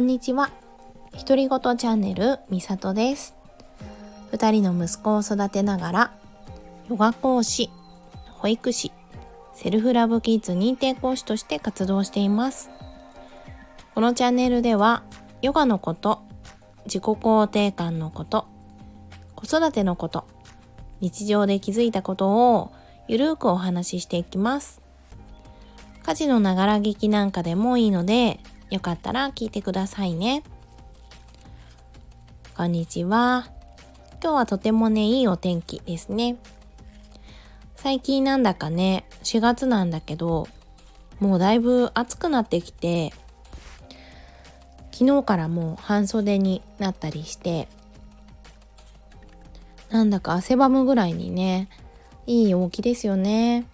こんにちは。独り言チャンネルみさとです。二人の息子を育てながら、ヨガ講師、保育士、セルフラブキッズ認定講師として活動しています。このチャンネルでは、ヨガのこと、自己肯定感のこと、子育てのこと、日常で気づいたことをゆるーくお話ししていきます。家事のながら聞きなんかでもいいので、よかったら聞いてくださいね。こんにちは。今日はとてもね、いいお天気ですね。最近なんだかね、4月なんだけど、もうだいぶ暑くなってきて、昨日からもう半袖になったりして、なんだか汗ばむぐらいにね、いい陽気ですよね。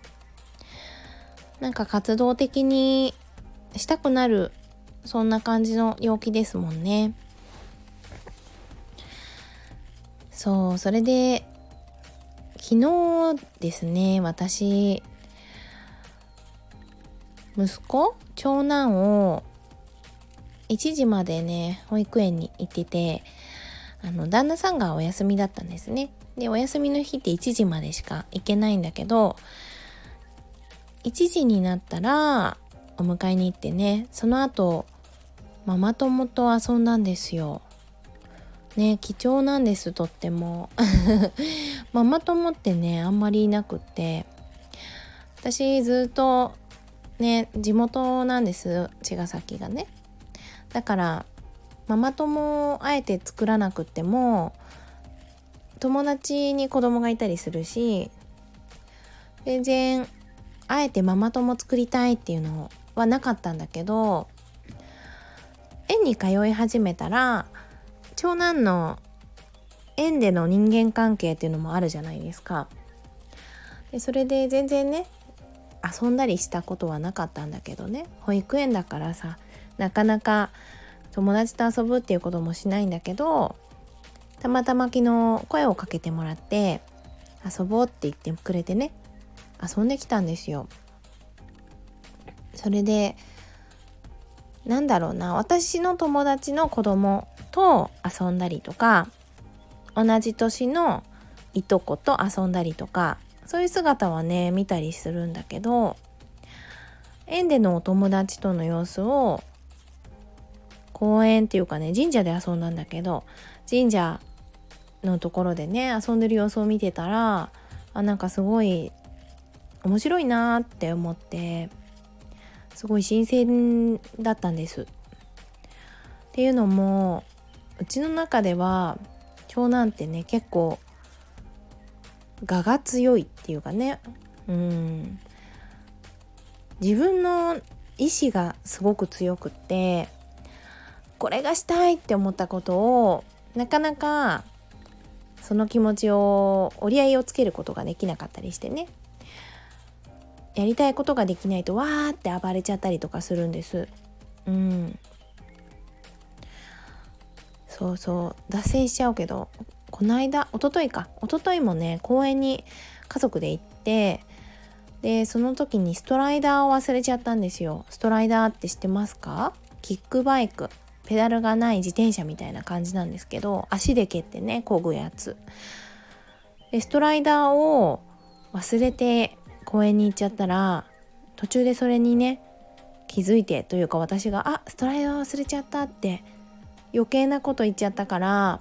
なんか活動的にしたくなるそんな感じの陽気ですもんね。そうそれで昨日ですね私息子長男を1時までね保育園に行っててあの旦那さんがお休みだったんですね。でお休みの日って1時までしか行けないんだけど1時になったらお迎えに行ってねその後ママ友と遊んだんですよ。ね貴重なんですとっても。ママ友ってねあんまりいなくって。私ずっとね地元なんです茅ヶ崎がね。だからママ友をあえて作らなくっても友達に子供がいたりするし全然あえてママ友作りたいっていうのはなかったんだけど園に通い始めたら長男の園での人間関係っていうのもあるじゃないですか。でそれで全然ね遊んだりしたことはなかったんだけどね保育園だからさなかなか友達と遊ぶっていうこともしないんだけどたまたま昨日声をかけてもらって遊ぼうって言ってくれてね遊んできたんですよ。それでなんだろうな私の友達の子供と遊んだりとか同じ年のいとこと遊んだりとかそういう姿はね見たりするんだけど園でのお友達との様子を公園っていうかね神社で遊んだんだけど神社のところでね遊んでる様子を見てたらあなんかすごい面白いなって思ってすごい新鮮だったんです。っていうのもうちの中では長男ってね結構我が強いっていうかね。うん。自分の意志がすごく強くってこれがしたいって思ったことをなかなかその気持ちを折り合いをつけることができなかったりしてね。やりたいことができないとわーって暴れちゃったりとかするんです。うん。そうそう。脱線しちゃうけどこの間一昨日か。一昨日もね公園に家族で行ってでその時にストライダーを忘れちゃったんですよ。ストライダーって知ってますか？キックバイク。ペダルがない自転車みたいな感じなんですけど足で蹴ってね漕ぐやつ。でストライダーを忘れて公園に行っちゃったら途中でそれにね気づいてというか私が「あストライダー忘れちゃった」って余計なこと言っちゃったから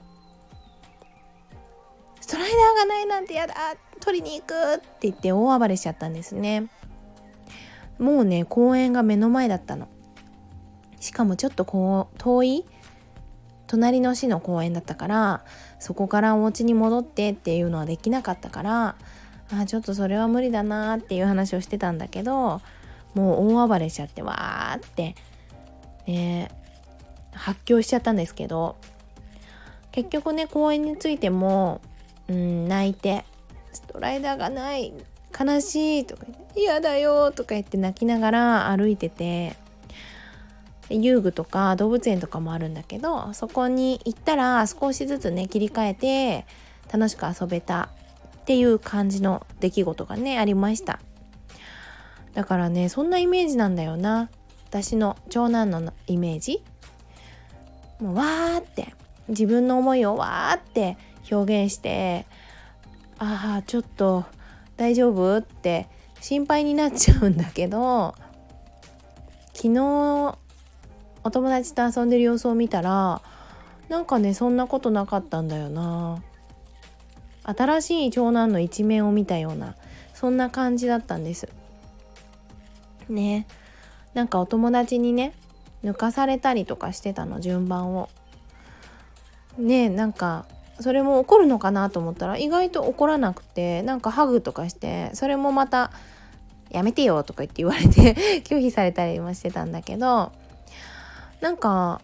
「ストライダーがないなんてやだ取りに行く!」って言って大暴れしちゃったんですねもうね公園が目の前だったのしかもちょっとこう遠い隣の市の公園だったからそこからお家に戻ってっていうのはできなかったからあちょっとそれは無理だなっていう話をしてたんだけどもう大暴れしちゃってわーってね発狂しちゃったんですけど結局ね公園についても、うん、泣いて「ストライダーがない悲しい」とか「嫌だよ」とか言って泣きながら歩いてて遊具とか動物園とかもあるんだけどそこに行ったら少しずつね切り替えて楽しく遊べたっていう感じの出来事がねありました。だからねそんなイメージなんだよな。私の長男のイメージ。もうわーって。自分の思いをわーって表現してああちょっと大丈夫って心配になっちゃうんだけど昨日お友達と遊んでる様子を見たらなんかねそんなことなかったんだよな。新しい長男の一面を見たようなそんな感じだったんです。ね。なんかお友達にね抜かされたりとかしてたの順番を。ねなんかそれも怒るのかなと思ったら意外と怒らなくてなんかハグとかしてそれもまた「やめてよ」とか言って言われて 拒否されたりもしてたんだけどなんか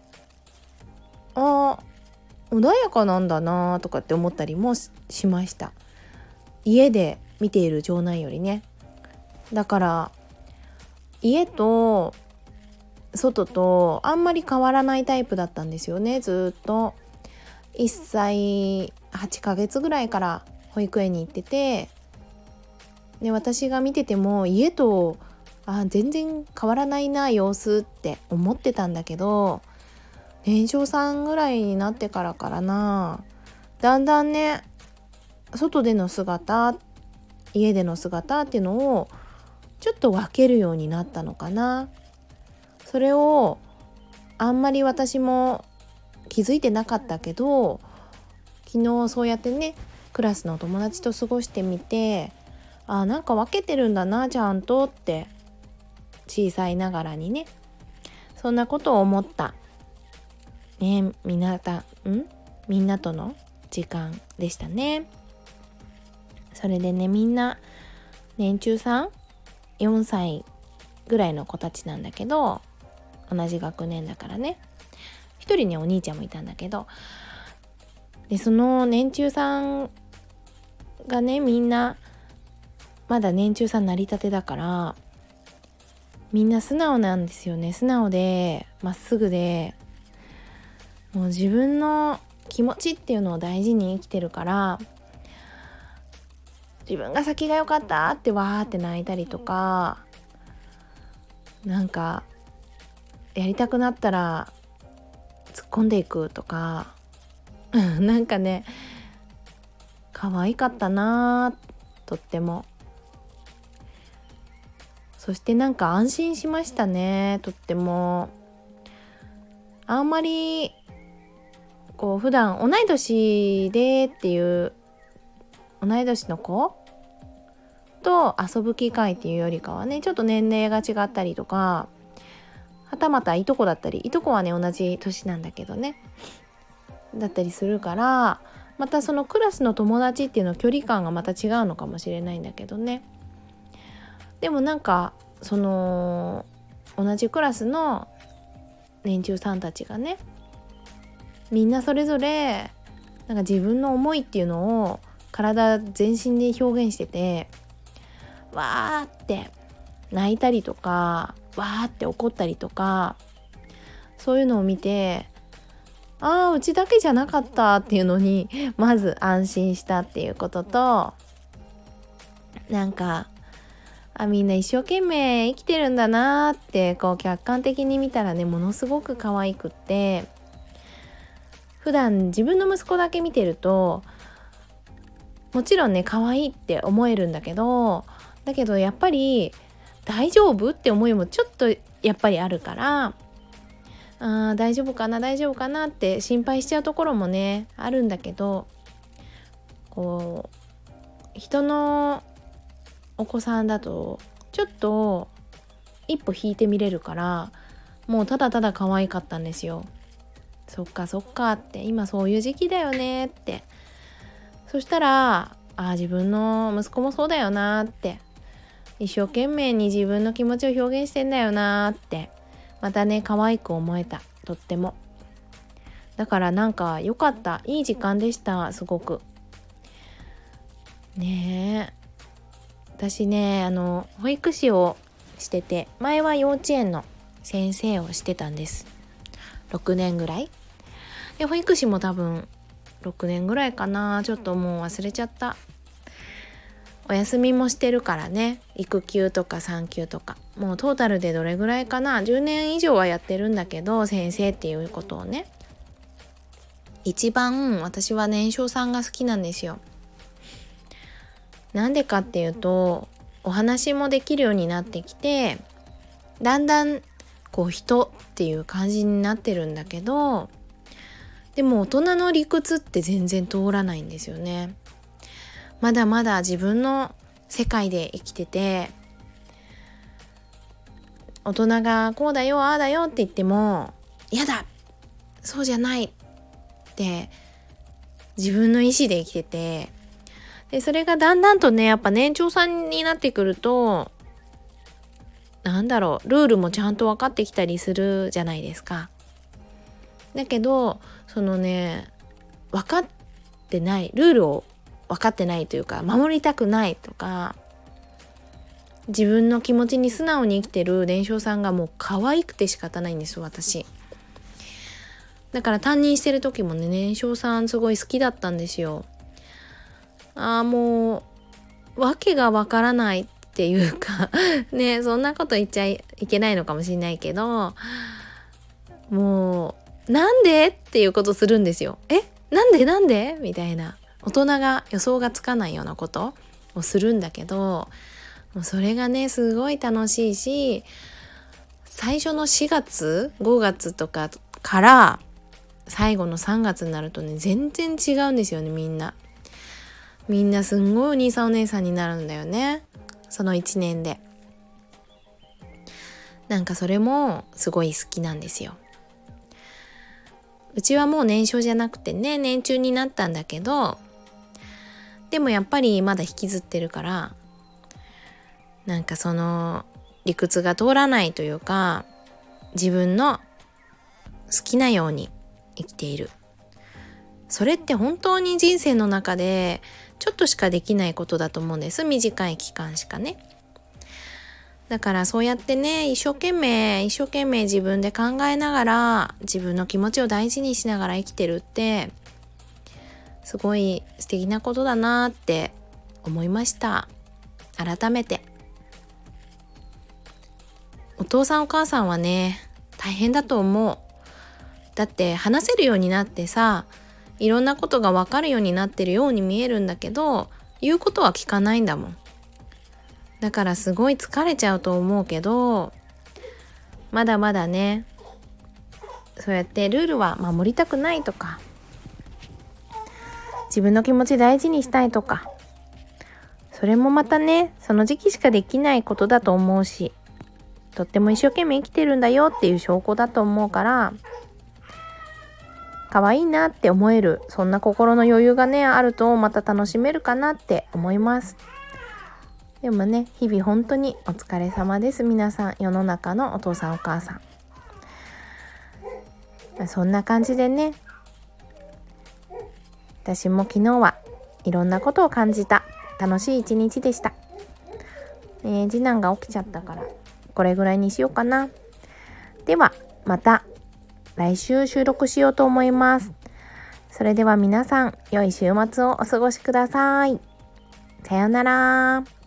あ穏やかなんだなとかって思ったりもしました。家で見ている長男よりね。だから家と外とあんまり変わらないタイプだったんですよねずっと。1歳8ヶ月ぐらいから保育園に行ってて。で私が見てても家とあ全然変わらないな様子って思ってたんだけど年少さんぐらいになってからからな。だんだんね外での姿家での姿っていうのをちょっと分けるようになったのかな。それをあんまり私も気づいてなかったけど昨日そうやってねクラスの友達と過ごしてみてあなんか分けてるんだなちゃんとって小さいながらにねそんなことを思った。ねみなたんみんなとの時間でしたね。それでねみんな年中さん4歳ぐらいの子たちなんだけど同じ学年だからね。一人ねお兄ちゃんもいたんだけど。でその年中さんがねみんなまだ年中さん成り立てだからみんな素直なんですよね。素直でまっすぐでもう自分の気持ちっていうのを大事に生きてるから自分が先が良かったってわーって泣いたりとかなんかやりたくなったら突っ込んでいくとか なんかね可愛かったなとっても。そしてなんか安心しましたねとっても。あんまりこう普段同い年でっていう同い年の子と遊ぶ機会っていうよりかはねちょっと年齢が違ったりとかはたまたいとこだったりいとこはね同じ年なんだけどねだったりするからまたそのクラスの友達っていうの距離感がまた違うのかもしれないんだけどね。でもなんかその同じクラスの年中さんたちがねみんなそれぞれなんか自分の思いっていうのを体全身で表現しててわーって泣いたりとかわーって怒ったりとかそういうのを見てああうちだけじゃなかったっていうのにまず安心したっていうこととなんかあみんな一生懸命生きてるんだなーってこう客観的に見たらねものすごく可愛くって普段自分の息子だけ見てるともちろんね可愛いって思えるんだけどだけどやっぱり大丈夫って思いもちょっとやっぱりあるからあ大丈夫かな大丈夫かなって心配しちゃうところもねあるんだけどこう人のお子さんだとちょっと一歩引いてみれるからもうただただ可愛かったんですよ。そっかそっかって今そういう時期だよねって。そしたらああ自分の息子もそうだよなって。一生懸命に自分の気持ちを表現してんだよなって。またね可愛く思えた。とっても。だからなんか良かった。いい時間でしたすごく。ねえ。私ねあの保育士をしてて前は幼稚園の先生をしてたんです。6年ぐらい。で保育士も多分6年ぐらいかな。ちょっともう忘れちゃった。お休みもしてるからね。育休とか産休とか。もうトータルでどれぐらいかな。10年以上はやってるんだけど先生っていうことをね。一番私は年少さんが好きなんですよ。なんでかっていうとお話もできるようになってきてだんだんこう人っていう感じになってるんだけどでも大人の理屈って全然通らないんですよね。まだまだ自分の世界で生きてて大人がこうだよああだよって言っても嫌だそうじゃないって自分の意思で生きててでそれがだんだんとねやっぱ年長さんになってくるとなんだろうルールもちゃんと分かってきたりするじゃないですか。だけどそのね分かってないルールを分かってないというか守りたくないとか自分の気持ちに素直に生きてる伝承さんがもう可愛くて仕方ないんです私。だから担任してる時もね年少さんすごい好きだったんですよ。ああもう訳がわからないっていうか ねそんなこと言っちゃいけないのかもしれないけどもうなんで？っていうことするんですよ。え？なんで？なんで？みたいな。大人が予想がつかないようなことをするんだけどもうそれがねすごい楽しいし最初の4月5月とかから最後の3月になるとね全然違うんですよねみんな。みんなすんごいお兄さんお姉さんになるんだよね。その1年で。なんかそれもすごい好きなんですよ。うちはもう年少じゃなくてね年中になったんだけどでもやっぱりまだ引きずってるからなんかその理屈が通らないというか自分の好きなように生きている。それって本当に人生の中でちょっとしかできないことだと思うんです。短い期間しかね。だからそうやってね一生懸命一生懸命自分で考えながら自分の気持ちを大事にしながら生きてるってすごい素敵なことだなって思いました。改めて。お父さんお母さんはね大変だと思う。だって話せるようになってさいろんなことが分かるようになってるように見えるんだけど言うことは聞かないんだもん。だからすごい疲れちゃうと思うけどまだまだねそうやってルールは守りたくないとか自分の気持ち大事にしたいとかそれもまたねその時期しかできないことだと思うしとっても一生懸命生きてるんだよっていう証拠だと思うから可愛いなって思えるそんな心の余裕がねあるとまた楽しめるかなって思います。でもね日々本当にお疲れ様です皆さん世の中のお父さんお母さんそんな感じでね私も昨日はいろんなことを感じた楽しい一日でした、えー、次男が起きちゃったからこれぐらいにしようかなではまた来週収録しようと思います。それでは皆さん、良い週末をお過ごしください。さようなら。